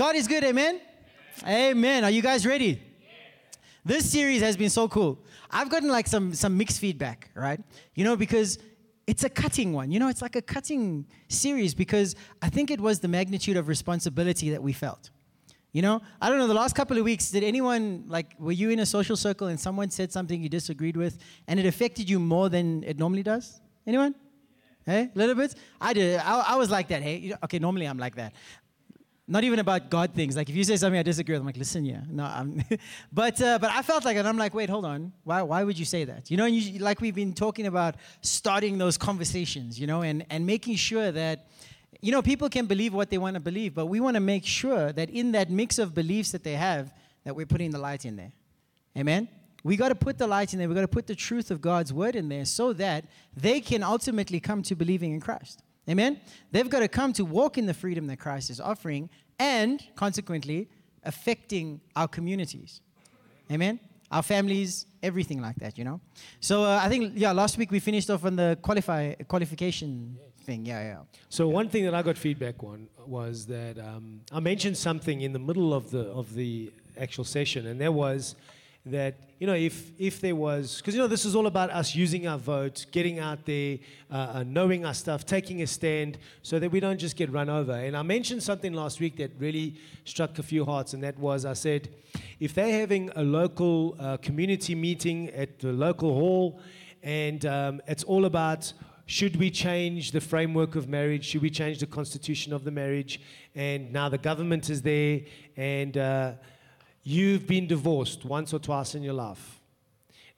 God is good, amen? Amen. Are you guys ready? This series has been so cool. I've gotten like some some mixed feedback, right? You know, because it's a cutting one. You know, it's like a cutting series because I think it was the magnitude of responsibility that we felt. You know, I don't know, the last couple of weeks, did anyone, like, were you in a social circle and someone said something you disagreed with and it affected you more than it normally does? Anyone? Hey, a little bit? I did. I, I was like that. Hey, okay, normally I'm like that. Not even about God things. Like if you say something I disagree with, I'm like, listen, yeah, no, I'm. but uh, but I felt like it. I'm like, wait, hold on. Why why would you say that? You know, and you, like we've been talking about starting those conversations, you know, and and making sure that you know, people can believe what they want to believe, but we want to make sure that in that mix of beliefs that they have, that we're putting the light in there. Amen? We got to put the light in there. We got to put the truth of God's word in there so that they can ultimately come to believing in Christ. Amen? They've got to come to walk in the freedom that Christ is offering and consequently affecting our communities. Amen? Our families, everything like that, you know? So uh, I think, yeah, last week we finished off on the qualify, qualification thing. Yeah, yeah. So one thing that I got feedback on was that um, I mentioned something in the middle of the of the actual session, and there was that you know if if there was because you know this is all about us using our vote, getting out there, uh, uh, knowing our stuff, taking a stand, so that we don't just get run over. And I mentioned something last week that really struck a few hearts, and that was I said, if they're having a local uh, community meeting at the local hall, and um, it's all about should we change the framework of marriage? Should we change the constitution of the marriage? And now the government is there, and uh, you've been divorced once or twice in your life.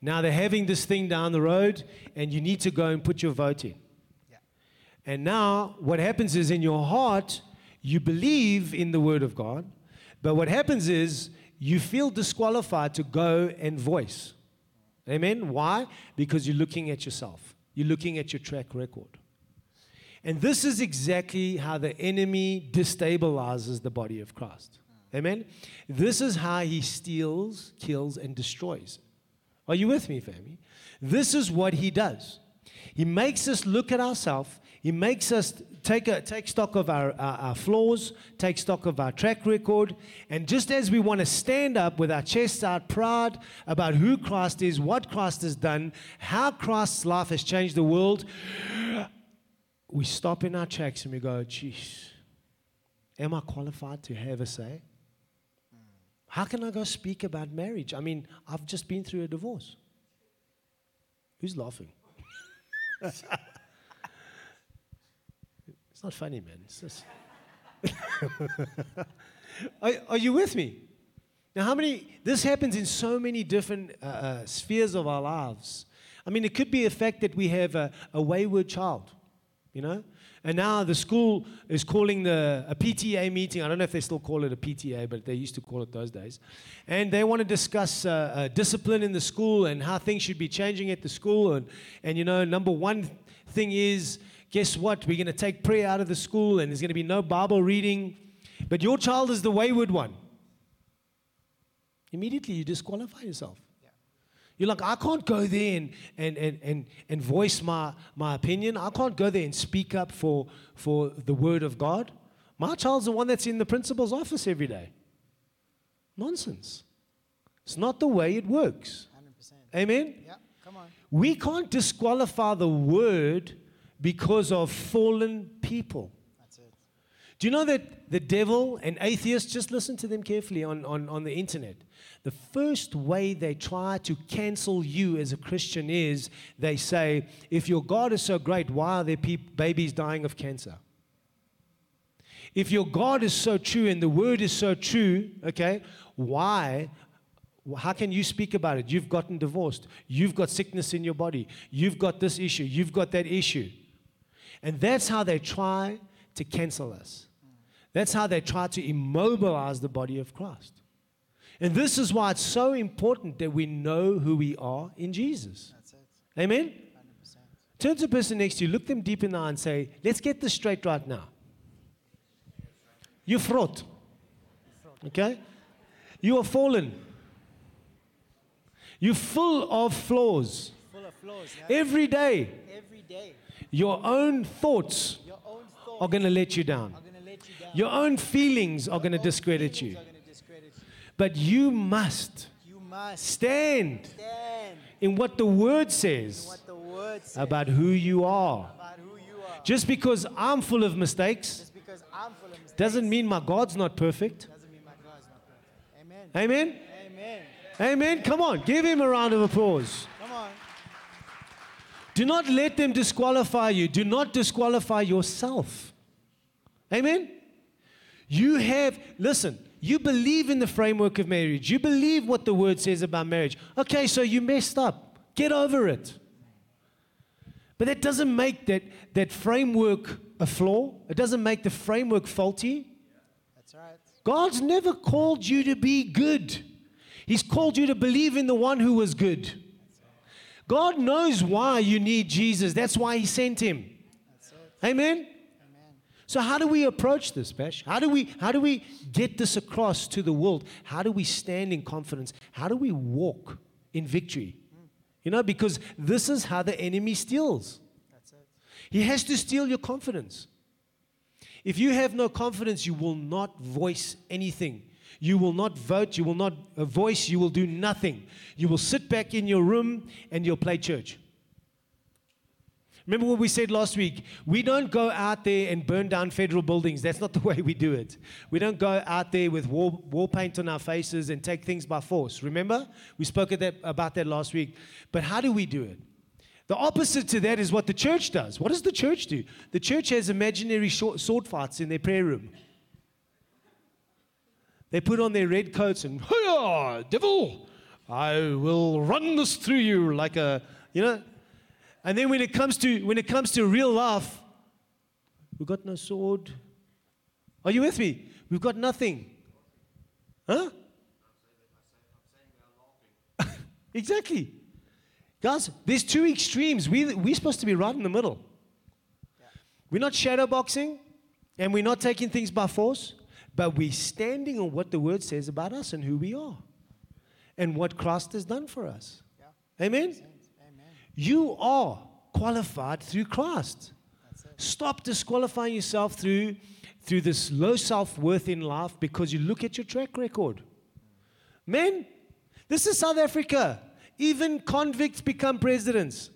Now they're having this thing down the road, and you need to go and put your vote in. Yeah. And now what happens is in your heart, you believe in the Word of God, but what happens is you feel disqualified to go and voice. Amen? Why? Because you're looking at yourself. You're looking at your track record. And this is exactly how the enemy destabilizes the body of Christ. Amen? This is how he steals, kills, and destroys. Are you with me, family? This is what he does. He makes us look at ourselves. He makes us take, a, take stock of our, our, our, flaws, take stock of our track record. And just as we want to stand up with our chests out, proud about who Christ is, what Christ has done, how Christ's life has changed the world, we stop in our tracks and we go, geez, am I qualified to have a say? How can I go speak about marriage? I mean, I've just been through a divorce. Who's laughing? It's not funny, man. It's just are, are, you with me? Now, how many, this happens in so many different uh, uh, spheres of our lives. I mean, it could be a fact that we have a, a wayward child, you know? And now the school is calling the, a PTA meeting. I don't know if they still call it a PTA, but they used to call it those days. And they want to discuss uh, uh, discipline in the school and how things should be changing at the school. And, and, you know, number one thing is guess what? We're going to take prayer out of the school and there's going to be no Bible reading. But your child is the wayward one. Immediately you disqualify yourself. You're like, I can't go there and, and, and, and, and voice my, my opinion. I can't go there and speak up for, for the word of God. My child's the one that's in the principal's office every day. Nonsense. It's not the way it works. 100%. Amen? Yeah, come on. We can't disqualify the word because of fallen people. That's it. Do you know that the devil and atheists, just listen to them carefully on, on, on the internet. The first way they try to cancel you as a Christian is they say, if your God is so great, why are there pe- babies dying of cancer? If your God is so true and the word is so true, okay, why how can you speak about it? You've gotten divorced. You've got sickness in your body. You've got this issue. You've got that issue. And that's how they try to cancel us. That's how they try to immobilize the body of Christ. And this is why it's so important that we know who we are in Jesus. Amen? 100%. Turn to the person next to you, look them deep in the eye, and say, Let's get this straight right now. You're fraught. Okay? You are fallen. You're full of flaws. Full of flaws. Yeah? Every day. Every day. Your own thoughts, Your own thoughts are going to let you down. Your own feelings are going to discredit you. But you must You must stand stand in what the word says the word says about who you are. who you are. Just because I'm full of mistakes Just because I'm full of mistakes doesn't mean my God's not perfect. doesn't mean my God's not perfect. Amen. Amen? Amen. Amen. Come on, give him a round of applause. Come on. Do not let them disqualify you. Do not disqualify yourself. Amen? You have, listen, you believe in the framework of marriage. You believe what the word says about marriage. Okay, so you messed up. Get over it. But that doesn't make that, that framework a flaw, it doesn't make the framework faulty. That's right. God's never called you to be good. He's called you to believe in the one who was good. God knows why you need Jesus. That's why He sent Him. Amen? So how do we approach this, Bash? How do we how do we get this across to the world? How do we stand in confidence? How do we walk in victory? You know, because this is how the enemy steals. That's it. He has to steal your confidence. If you have no confidence, you will not voice anything. You will not vote. You will not voice. You will do nothing. You will sit back in your room and you'll play church. Remember what we said last week? We don't go out there and burn down federal buildings. That's not the way we do it. We don't go out there with war, war paint on our faces and take things by force. Remember? We spoke that, about that last week. But how do we do it? The opposite to that is what the church does. What does the church do? The church has imaginary short, sword fights in their prayer room. They put on their red coats and, devil, I will run this through you like a, you know. And then when it comes to when it comes to real life, we've got no sword. Are you with me? We've got nothing. Huh? exactly. Guys, there's two extremes. We, we're supposed to be right in the middle. We're not shadowboxing and we're not taking things by force, but we're standing on what the word says about us and who we are and what Christ has done for us. Yeah. Amen? You are qualified through Christ. Stop disqualifying yourself through, through this low self worth in life because you look at your track record. Men, this is South Africa. Even convicts become presidents.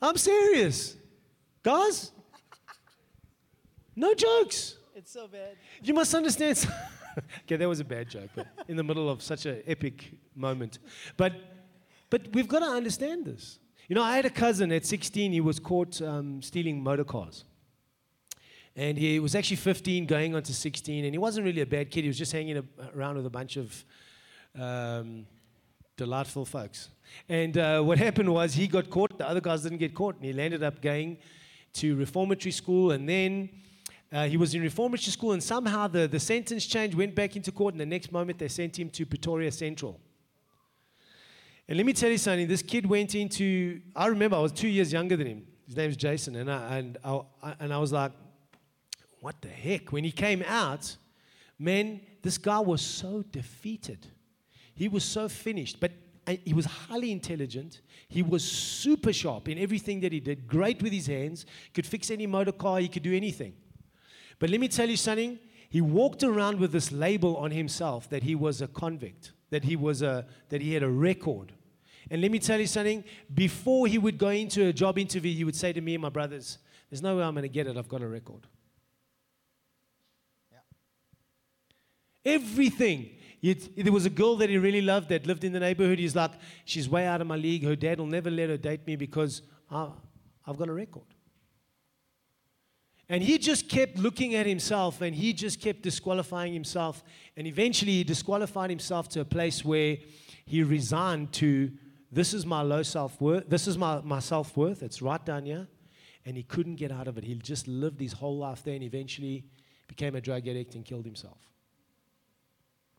I'm serious. Guys, no jokes. It's so bad. You must understand. okay, that was a bad joke, but in the middle of such an epic moment. But, but we've got to understand this. You know, I had a cousin at 16, he was caught um, stealing motor cars. And he was actually 15, going on to 16, and he wasn't really a bad kid. He was just hanging around with a bunch of um, delightful folks. And uh, what happened was he got caught, the other guys didn't get caught, and he landed up going to reformatory school, and then uh, he was in reformatory school, and somehow the, the sentence changed, went back into court, and the next moment they sent him to Pretoria Central. And let me tell you something, this kid went into, I remember I was two years younger than him. His name's Jason, and I, and I, and I was like, what the heck? When he came out, man, this guy was so defeated. He was so finished, but uh, he was highly intelligent. He was super sharp in everything that he did, great with his hands, could fix any motor car, he could do anything. But let me tell you something, he walked around with this label on himself that he was a convict, that he was a that he had a record. And let me tell you something, before he would go into a job interview, he would say to me and my brothers, There's no way I'm going to get it, I've got a record. Everything. Yet, there was a girl that he really loved that lived in the neighborhood. He's like, she's way out of my league. Her dad will never let her date me because I, I've got a record. And he just kept looking at himself and he just kept disqualifying himself. And eventually he disqualified himself to a place where he resigned to this is my low self worth. This is my, my self worth. It's right down here. And he couldn't get out of it. He just lived his whole life there and eventually became a drug addict and killed himself.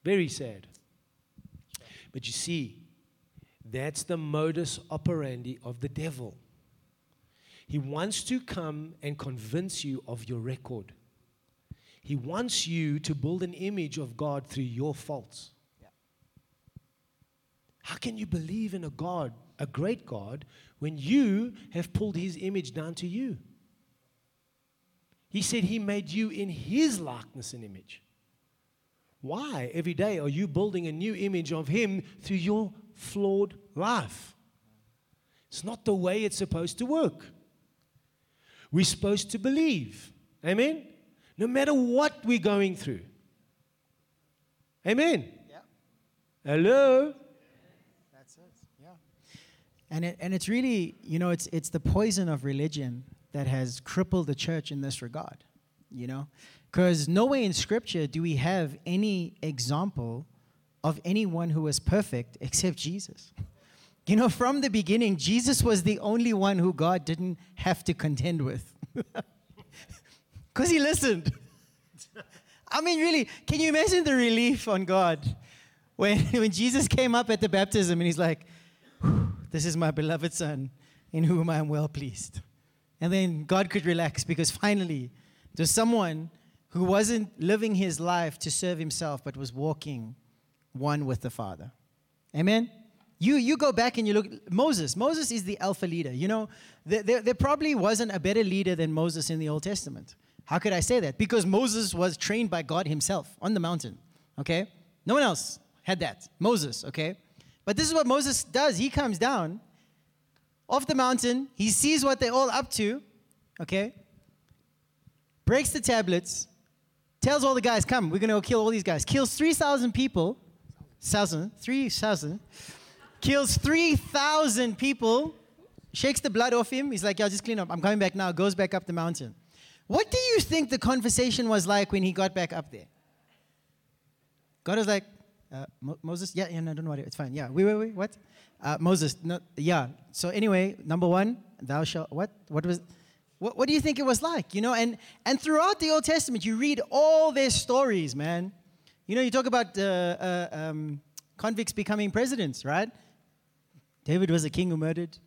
Very sad. But you see, that's the modus operandi of the devil. He wants to come and convince you of your record. He wants you to build an image of God through your faults. Yeah. How can you believe in a God, a great God, when you have pulled his image down to you? He said He made you in His likeness and image. Why, every day, are you building a new image of Him through your flawed life? It's not the way it's supposed to work. We're supposed to believe. Amen? No matter what we're going through. Amen? Yeah. Hello? That's it. Yeah. And it, and it's really, you know, it's it's the poison of religion that has crippled the church in this regard. You know? Because nowhere in scripture do we have any example of anyone who was perfect except Jesus. You know, from the beginning, Jesus was the only one who God didn't have to contend with. Because he listened. I mean, really, can you imagine the relief on God when, when Jesus came up at the baptism and he's like, This is my beloved Son in whom I am well pleased. And then God could relax because finally there's someone who wasn't living his life to serve himself but was walking one with the Father. Amen? You, you go back and you look, Moses. Moses is the alpha leader. You know, there, there, there probably wasn't a better leader than Moses in the Old Testament. How could I say that? Because Moses was trained by God himself on the mountain. Okay? No one else had that. Moses, okay? But this is what Moses does. He comes down off the mountain, he sees what they're all up to, okay? Breaks the tablets, tells all the guys, come, we're gonna go kill all these guys. Kills 3,000 people, thousand, 3,000, kills 3,000 people, shakes the blood off him. He's like, yeah, I just clean up. I'm coming back now. Goes back up the mountain. What do you think the conversation was like when he got back up there? God was like, uh, Mo- Moses, yeah, yeah, no, don't worry, it's fine. Yeah, wait, wait, wait, what? Uh, Moses, no, yeah. So anyway, number one, thou shalt, what? What was, what, what do you think it was like? You know, and, and throughout the Old Testament, you read all their stories, man. You know, you talk about uh, uh, um, convicts becoming presidents, right? David was a king who murdered.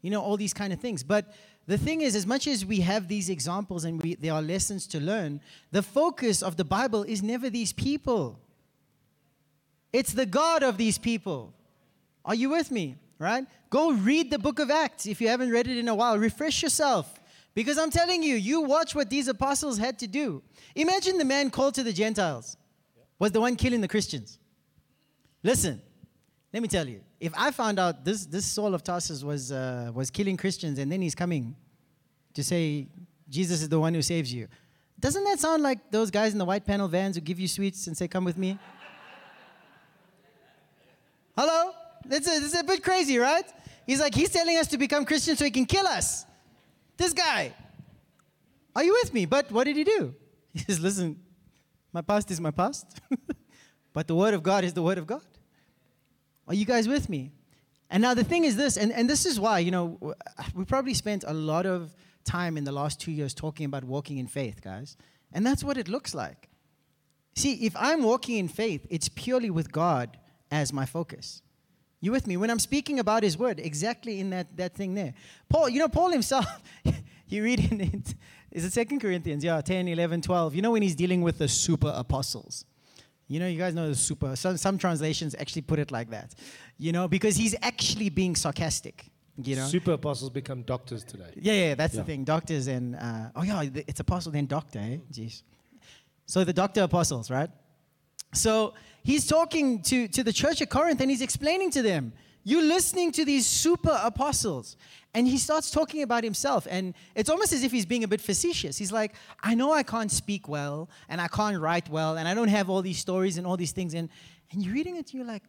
You know, all these kind of things. But the thing is, as much as we have these examples and we, there are lessons to learn, the focus of the Bible is never these people. It's the God of these people. Are you with me? Right? Go read the book of Acts if you haven't read it in a while. Refresh yourself. Because I'm telling you, you watch what these apostles had to do. Imagine the man called to the Gentiles was the one killing the Christians. Listen, let me tell you, if I found out this, this Saul of Tarsus was, uh, was killing Christians and then he's coming to say Jesus is the one who saves you, doesn't that sound like those guys in the white panel vans who give you sweets and say, Come with me? Hello? That's a, that's a bit crazy, right? He's like, He's telling us to become Christians so he can kill us. This guy. Are you with me? But what did he do? He says, Listen, my past is my past, but the word of God is the word of God. Are you guys with me? And now the thing is this, and, and this is why, you know, we probably spent a lot of time in the last two years talking about walking in faith, guys. And that's what it looks like. See, if I'm walking in faith, it's purely with God as my focus. You with me? When I'm speaking about his word, exactly in that, that thing there. Paul, you know, Paul himself, you read in it, is it Second Corinthians? Yeah, 10, 11, 12. You know when he's dealing with the super apostles. You know, you guys know the super. Some, some translations actually put it like that. You know, because he's actually being sarcastic. You know, Super apostles become doctors today. yeah, yeah, that's Yeah. the thing. Doctors and uh, oh yeah, it's apostle then doctor. Eh? Jeez. So the doctor apostles, right? So he's talking to to the church at Corinth and he's explaining to them, you're listening to these super apostles. And he starts talking about himself, and it's almost as if he's being a bit facetious. He's like, I know I can't speak well, and I can't write well, and I don't have all these stories and all these things. And, and you're reading it, you're like,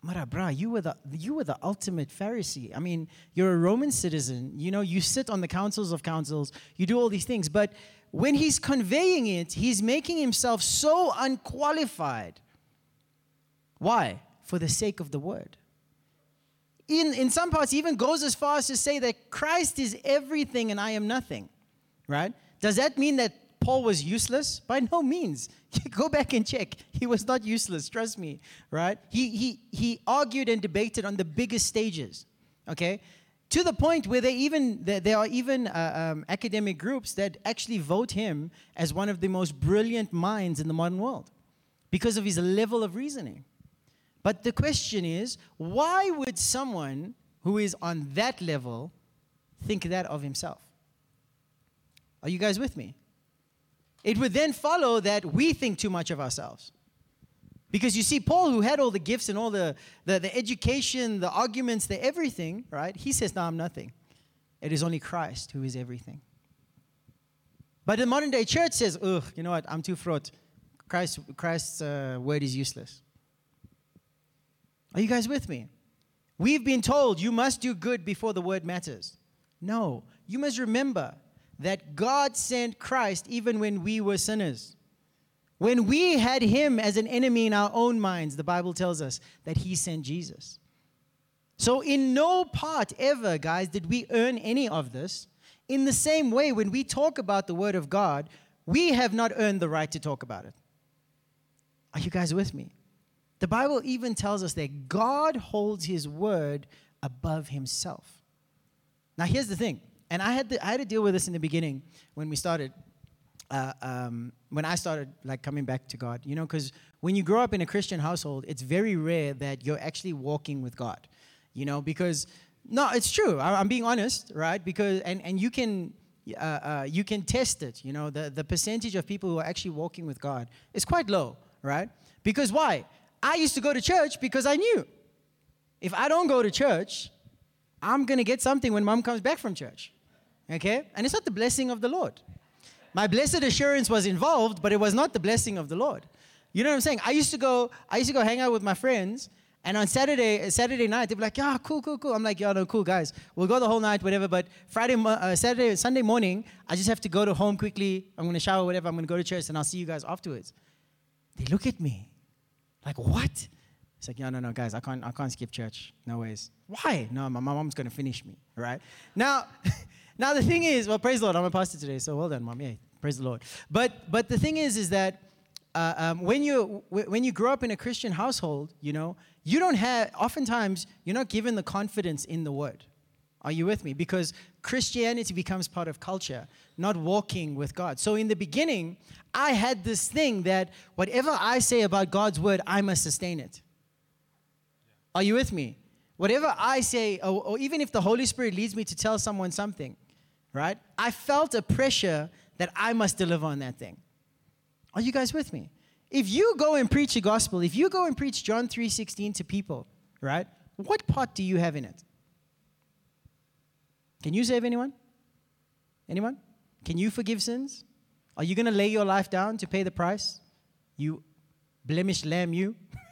Mara, brah, you were the you were the ultimate Pharisee. I mean, you're a Roman citizen. You know, you sit on the councils of councils. You do all these things, but when he's conveying it, he's making himself so unqualified. Why? For the sake of the word. In in some parts, he even goes as far as to say that Christ is everything and I am nothing. Right? Does that mean that Paul was useless? By no means. Go back and check. He was not useless, trust me, right? He, he, he argued and debated on the biggest stages, okay? To the point where they even, there are even uh, um, academic groups that actually vote him as one of the most brilliant minds in the modern world because of his level of reasoning. But the question is, why would someone who is on that level think that of himself? Are you guys with me? it would then follow that we think too much of ourselves. Because you see, Paul, who had all the gifts and all the, the, the education, the arguments, the everything, right? He says, No, I'm nothing. It is only Christ who is everything. But the modern day church says, Ugh, you know what? I'm too fraught. Christ, Christ's uh, word is useless. Are you guys with me? We've been told you must do good before the word matters. No, you must remember that God sent Christ even when we were sinners. When we had him as an enemy in our own minds, the Bible tells us that he sent Jesus. So, in no part ever, guys, did we earn any of this. In the same way, when we talk about the Word of God, we have not earned the right to talk about it. Are you guys with me? The Bible even tells us that God holds His Word above Himself. Now, here's the thing, and I had, to, I had to deal with this in the beginning when we started. Uh, um, when I started like coming back to God, you know, because when you grow up in a Christian household, it's very rare that you're actually walking with God you know, because no, it's true. I, am being honest, right? Because and and you can. Uh, uh, you can test it. You know, the, the percentage of people who are actually walking with God is quite low, right? Because why? I used to go to church because I knew if I don't go to church, I'm going to get something when mom comes back from church. Okay? And it's not the blessing of the Lord. My blessed assurance was involved, but it was not the blessing of the Lord. You know what I'm saying? I used to go, I used to go hang out with my friends, and on Saturday, Saturday night, they'd be like, "Yeah, cool, cool, cool." I'm like, "Yeah, no, cool, guys. We'll go the whole night, whatever." But Friday, uh, Saturday, Sunday morning, I just have to go to home quickly. I'm gonna shower, whatever. I'm gonna go to church, and I'll see you guys afterwards. They look at me, like, "What?" It's like, "Yeah, no, no, guys, I can't, I can't skip church. No ways. Why? No, my, my mom's gonna finish me, right? Now, now the thing is, well, praise the Lord, I'm a pastor today, so well done, mom. Yeah, praise the Lord. But, but the thing is, is that uh, um, when you when you grow up in a Christian household, you know, you don't have, oftentimes, you're not given the confidence in the word. Are you with me? Because Christianity becomes part of culture, not walking with God. So in the beginning, I had this thing that whatever I say about God's word, I must sustain it. Are you with me? Whatever I say, or, or even if the Holy Spirit leads me to tell someone something, right? I felt a pressure that I must deliver on that thing. Are you guys with me? If you go and preach the gospel, if you go and preach John 3:16 to people, right? What part do you have in it? Can you save anyone? Anyone? Can you forgive sins? Are you going to lay your life down to pay the price? You blemished lamb, you?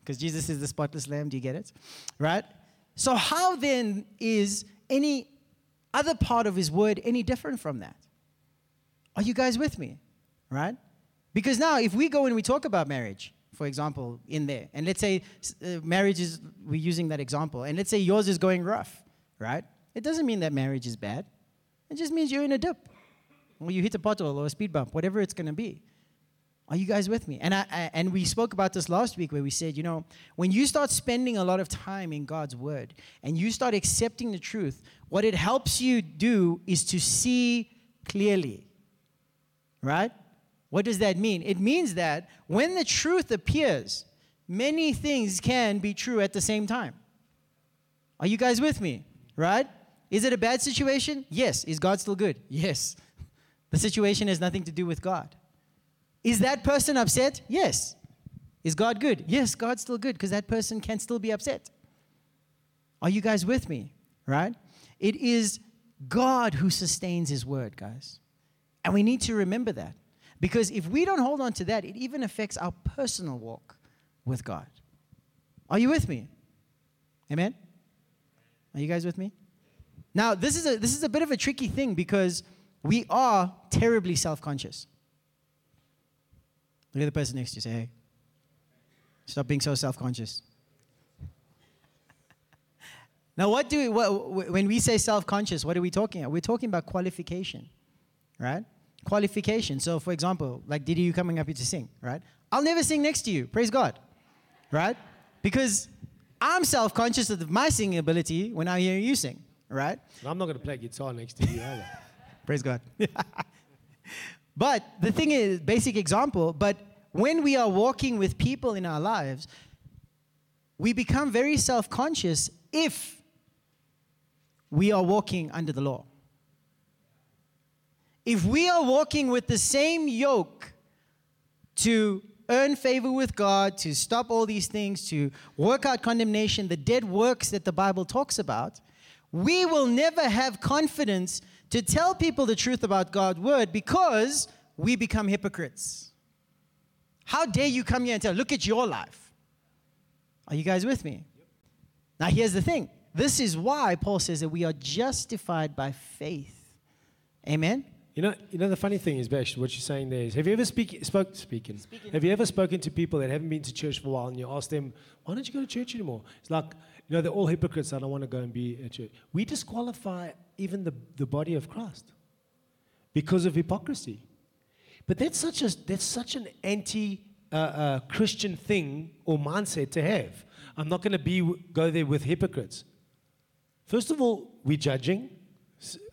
Because Jesus is the spotless lamb. Do you get it? Right? So, how then is any other part of his word any different from that? Are you guys with me? Right? Because now, if we go and we talk about marriage, for example, in there, and let's say uh, marriage is, we're using that example, and let's say yours is going rough, right? It doesn't mean that marriage is bad. It just means you're in a dip, or you hit a pothole or a speed bump, whatever it's going to be. Are you guys with me? And, I, I, and we spoke about this last week where we said, you know, when you start spending a lot of time in God's word and you start accepting the truth, what it helps you do is to see clearly. Right? What does that mean? It means that when the truth appears, many things can be true at the same time. Are you guys with me? Right? Is it a bad situation? Yes. Is God still good? Yes. The situation has nothing to do with God. Is that person upset? Yes. Is God good? Yes, God's still good because that person can still be upset. Are you guys with me? Right? It is God who sustains His word, guys. And we need to remember that. Because if we don't hold on to that, it even affects our personal walk with God. Are you with me? Amen? Are you guys with me? Now, this is a, this is a bit of a tricky thing because we are terribly self conscious. Look at the person next to you say, hey, stop being so self conscious. now, what do we, what, when we say self conscious, what are we talking about? We're talking about qualification, right? qualification. So, for example, like Didi, you coming up here to sing, right? I'll never sing next to you. Praise God, right? Because I'm self conscious of my singing ability when I hear you sing, right? I'm not going to play guitar next to you either. Praise God. but the thing is, basic example, but when we are walking with people in our lives, we become very self conscious if we are walking under the law if we are walking with the same yoke to earn favor with God, to stop all these things, to work out condemnation, the dead works that the Bible talks about, we will never have confidence to tell people the truth about God's word because we become hypocrites. How dare you come here and tell, look at your life? Are you guys with me? Now, here's the thing this is why Paul says that we are justified by faith. Amen? You know, you know the funny thing is, Bash, what you're saying there is, have you ever speak, spoke, speaking, Speaking. have you ever spoken to people that haven't been to church for a while and you ask them, why don't you go to church anymore? It's like, you know, they're all hypocrites. I don't want to go and be at church. We disqualify even the, the body of Christ because of hypocrisy. But that's such, a, that's such an anti uh, uh, Christian thing or mindset to have. I'm not going to be go there with hypocrites. First of all, we're judging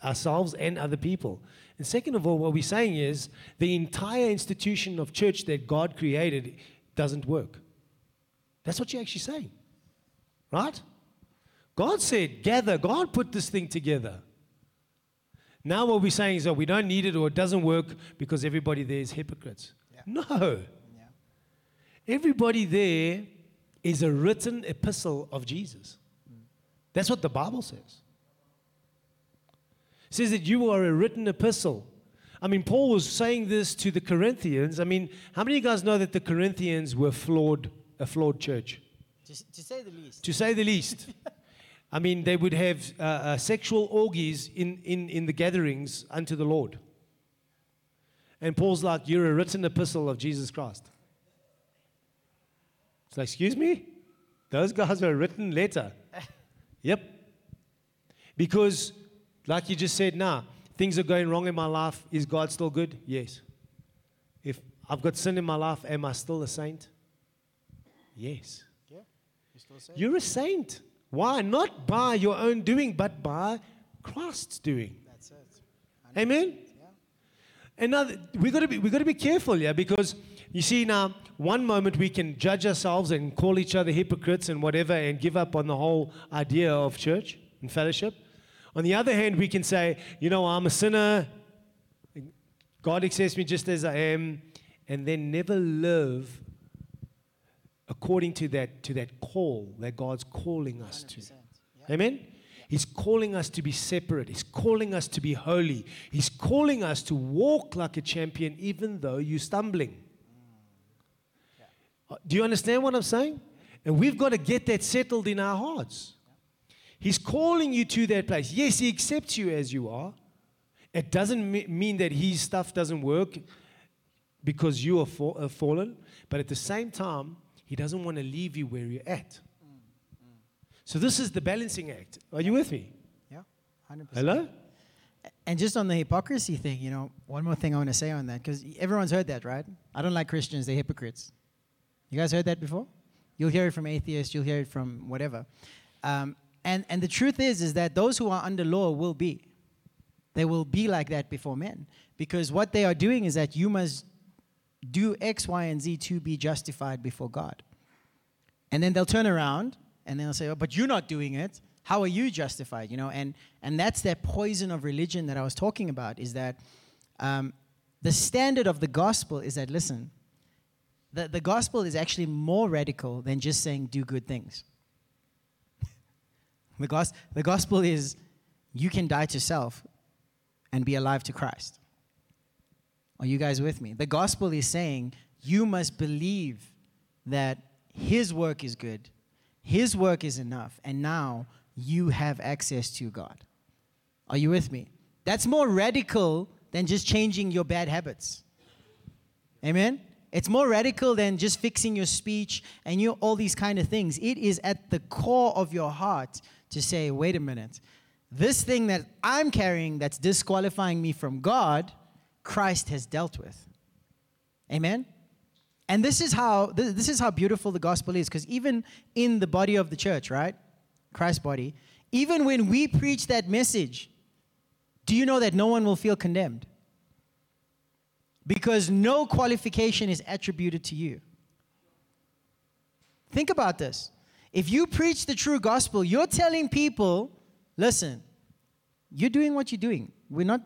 ourselves and other people. And second of all, what we're saying is the entire institution of church that God created doesn't work. That's what you're actually saying. Right? God said, gather. God put this thing together. Now, what we're saying is that we don't need it or it doesn't work because everybody there is hypocrites. Yeah. No. Everybody there is a written epistle of Jesus. That's what the Bible says. It says that you are a written epistle. I mean, Paul was saying this to the Corinthians. I mean, how many of you guys know that the Corinthians were flawed, a flawed church? To, say the least. To say the least. I mean, they would have uh, uh, sexual orgies in, in, in the gatherings unto the Lord. And Paul's like, You're a written epistle of Jesus Christ. It's like, Excuse me? Those guys are a written letter. yep. Because, like you just said, now, things are going wrong in my life. Is God still good? Yes. If I've got sin in my life, am I still a saint? Yes. Yeah. You still say? You're a saint. Why? Not by your own doing, but by Christ's doing. That's it. Amen. Yeah. And now th- we got to be we've got to be careful, yeah, because you see now one moment we can judge ourselves and call each other hypocrites and whatever, and give up on the whole idea of church and fellowship. On the other hand, we can say, you know, I'm a sinner. God accepts me just as I am, and then never live according to that to that call that God's calling us to. 100%. Yeah. Amen? He's calling us to be separate. He's calling us to be holy. He's calling us to walk like a champion even though you're stumbling. Uh, Do you understand what I'm saying? And we've got to get that settled in our hearts. He's calling you to that place. Yes, He accepts you as you are. It doesn't mean that His stuff doesn't work because you are fa- uh, fallen, but at the same time, He doesn't want to leave you where you're at. So this is the balancing act. Are you with me? Yeah. 100%. Hello? And just on the hypocrisy thing, you know, one more thing I want to say on that, because everyone's heard that, right? I don't like Christians, they're hypocrites. You guys heard that before? You'll hear it from atheists, you'll hear it from whatever. Um, and, and the truth is, is that those who are under law will be. They will be like that before men. Because what they are doing is that you must do X, Y, and Z to be justified before God. And then they'll turn around and they'll say, oh, but you're not doing it. How are you justified? You know, and, and that's that poison of religion that I was talking about is that um, the standard of the gospel is that, listen, the, the gospel is actually more radical than just saying do good things. the, gos- the gospel is you can die to self and be alive to Christ. Are you guys with me? The gospel is saying you must believe that his work is good, his work is enough, and now you have access to God. Are you with me? That's more radical than just changing your bad habits. Amen? It's more radical than just fixing your speech and you all these kind of things. It is at the core of your heart to say, wait a minute, this thing that I'm carrying that's disqualifying me from God, Christ has dealt with. Amen? And this is how this, is how beautiful the gospel is because even in the body of the church, right? Christ's body, even when we preach that message, do you know that no one will feel condemned? Because no qualification is attributed to you. Think about this. If you preach the true gospel, you're telling people, listen, you're doing what you're doing. We're not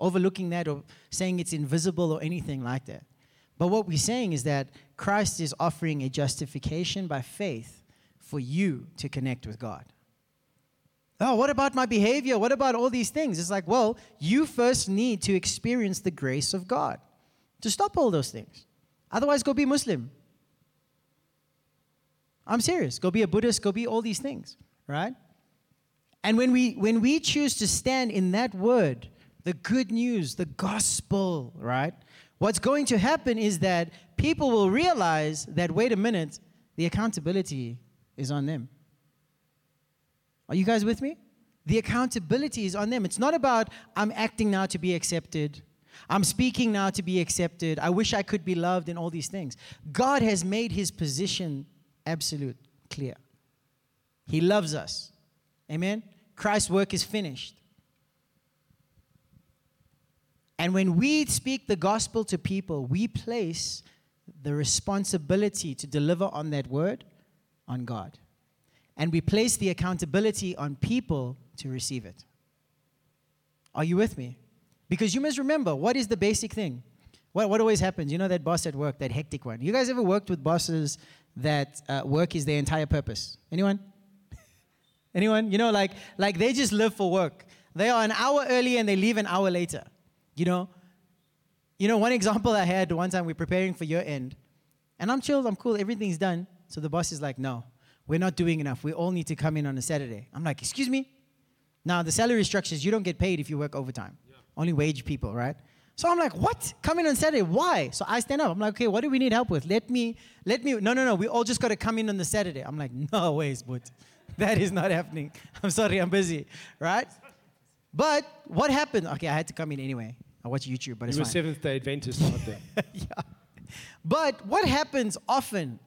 overlooking that or saying it's invisible or anything like that. But what we're saying is that Christ is offering a justification by faith for you to connect with God. Oh, what about my behavior? What about all these things? It's like, well, you first need to experience the grace of God to stop all those things. Otherwise, go be Muslim. I'm serious. Go be a Buddhist, go be all these things, right? And when we when we choose to stand in that word, the good news, the gospel, right? What's going to happen is that people will realize that wait a minute, the accountability is on them. Are you guys with me? The accountability is on them. It's not about I'm acting now to be accepted. I'm speaking now to be accepted. I wish I could be loved and all these things. God has made his position absolute, clear. He loves us. Amen. Christ's work is finished. And when we speak the gospel to people, we place the responsibility to deliver on that word on God. And we place the accountability on people to receive it. Are you with me? Because you must remember what is the basic thing? What, what always happens? You know that boss at work, that hectic one. You guys ever worked with bosses that uh, work is their entire purpose? Anyone? Anyone? You know, like, like they just live for work. They are an hour early and they leave an hour later. You know? You know, one example I had one time we're preparing for year end. And I'm chilled, I'm cool, everything's done. So the boss is like, no, we're not doing enough. We all need to come in on a Saturday. I'm like, excuse me? Now, the salary structures, you don't get paid if you work overtime. Yeah. Only wage people, right? So I'm like, what? Come in on Saturday. Why? So I stand up. I'm like, okay, what do we need help with? Let me, let me, no, no, no. We all just got to come in on the Saturday. I'm like, no ways, but that is not happening. I'm sorry, I'm busy, right? But what happened? Okay, I had to come in anyway. I watch YouTube, but it's you were fine. Seventh Day Adventist, not there. yeah. But what happens often,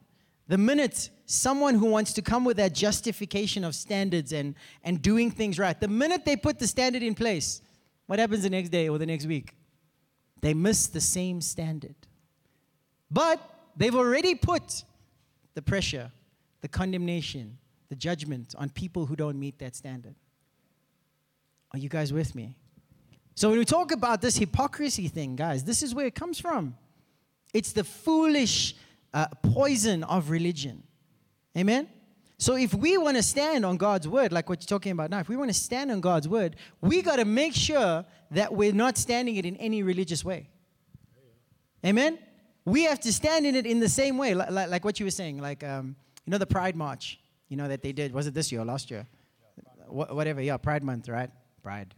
the minute someone who wants to come with that justification of standards and, and doing things right, the minute they put the standard in place, what happens the next day or the next week? They miss the same standard. But they've already put the pressure, the condemnation, the judgment on people who don't meet that standard. Are you guys with me? So when we talk about this hypocrisy thing, guys, this is where it comes from. It's the foolish uh, poison of religion. Amen? So if we want to stand on God's word, like what you're talking about now, if we want to stand on God's word, we got to make sure that we're not standing it in any religious way. Amen? We have to stand in it in the same way, like, like, like what you were saying, like, um, you know, the Pride March, you know, that they did. Was it this year or last year? Wh- whatever, yeah, Pride Month, right? Pride.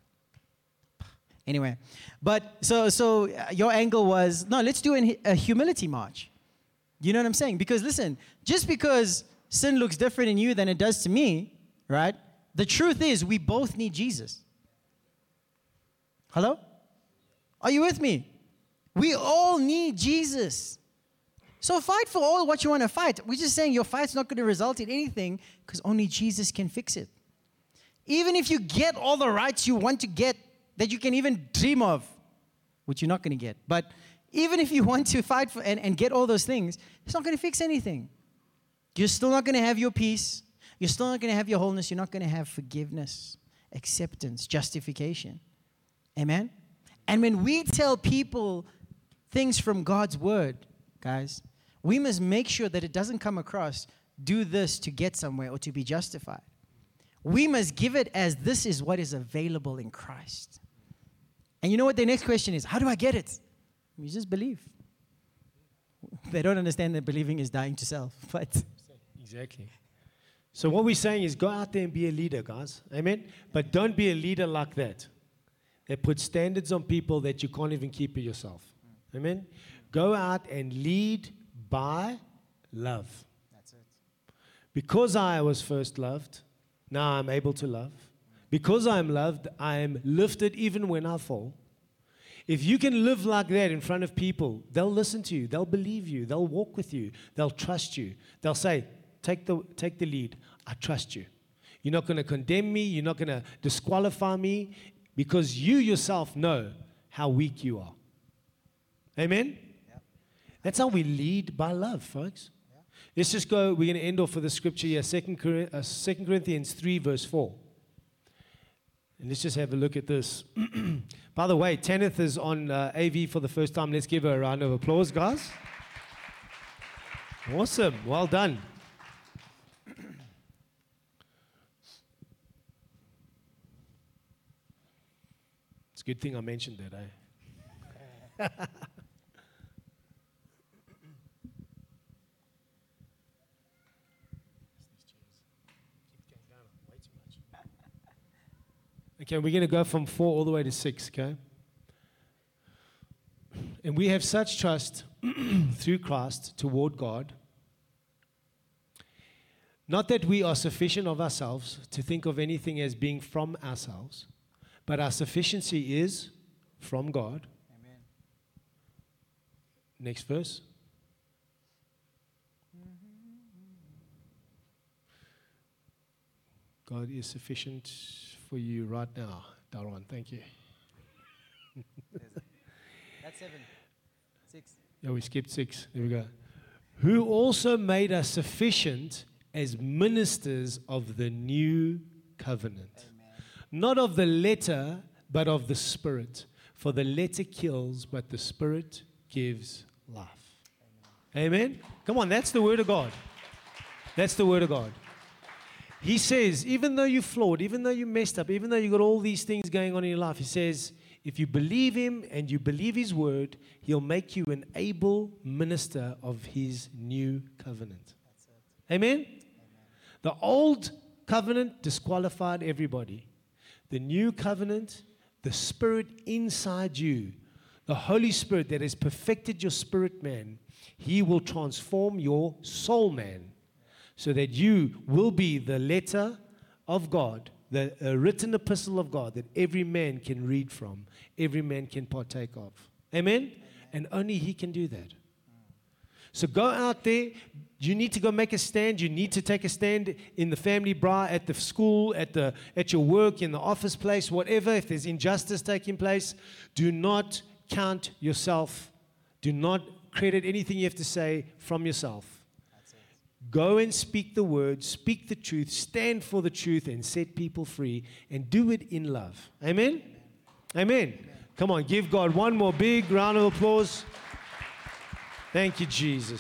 Anyway, but so so uh, your angle was no, let's do a humility march. You know what I'm saying? Because listen, just because sin looks different in you than it does to me, right? The truth is, we both need Jesus. Hello? Are you with me? We all need Jesus. So fight for all what you want to fight. We're just saying your fight's not going to result in anything because only Jesus can fix it. Even if you get all the rights you want to get that you can even dream of, which you're not going to get, but even if you want to fight for and, and get all those things, it's not going to fix anything. You're still not going to have your peace. You're still not going to have your wholeness. You're not going to have forgiveness, acceptance, justification. Amen? And when we tell people things from God's word, guys, we must make sure that it doesn't come across do this to get somewhere or to be justified. We must give it as this is what is available in Christ. And you know what the next question is? How do I get it? You just believe. They don't understand that believing is dying to self, but exactly. So what we're saying is go out there and be a leader, guys. Amen. But don't be a leader like that. That puts standards on people that you can't even keep it yourself. Amen. Go out and lead by love. that's it. Because I was first loved, now I'm able to love. Because I'm loved, I am lifted even when I fall. If you can live like that in front of people, they'll listen to you, they'll believe you, they'll walk with you, they'll trust you. They'll say, Take the, take the lead. I trust you. You're not going to condemn me, you're not going to disqualify me because you yourself know how weak you are. Amen? That's how we lead by love, folks. Let's just go. We're going to end off with the scripture here, 2 uh, Corinthians 3, verse 4. And let's just have a look at this. By the way, Tanith is on uh, AV for the first time. Let's give her a round of applause, guys. Awesome. Well done. It's a good thing I mentioned that, eh? Okay, we're going to go from four all the way to six, okay? And we have such trust through Christ toward God. Not that we are sufficient of ourselves to think of anything as being from ourselves, but our sufficiency is from God. Amen. Next verse. Mm-hmm. God is sufficient for you right now. Darwan, thank you. That's seven. Six. Yeah, we skipped six. There we go. Who also made us sufficient as ministers of the new covenant. Amen. Not of the letter, but of the Spirit. For the letter kills, but the Spirit gives life. Amen. Come on, that's the Word of God. That's the Word of God. He says, even though you're flawed, even though you messed up, even though you got all these things going on in your life, He says, if you believe Him and you believe His Word, He'll make you an able minister of His new covenant. Amen? The old covenant disqualified everybody. The new covenant, the Spirit inside you, the Holy Spirit that has perfected your spirit man, He will transform your soul man so that you will be the letter of God, the written epistle of God that every man can read from, every man can partake of. Amen? And only He can do that. So go out there. You need to go make a stand. You need to take a stand in the family bra, at the school, at, the, at your work, in the office place, whatever. If there's injustice taking place, do not count yourself. Do not credit anything you have to say from yourself. Go and speak the word, speak the truth, stand for the truth, and set people free, and do it in love. Amen? Amen. Come on, give God one more big round of applause. Thank you, Jesus.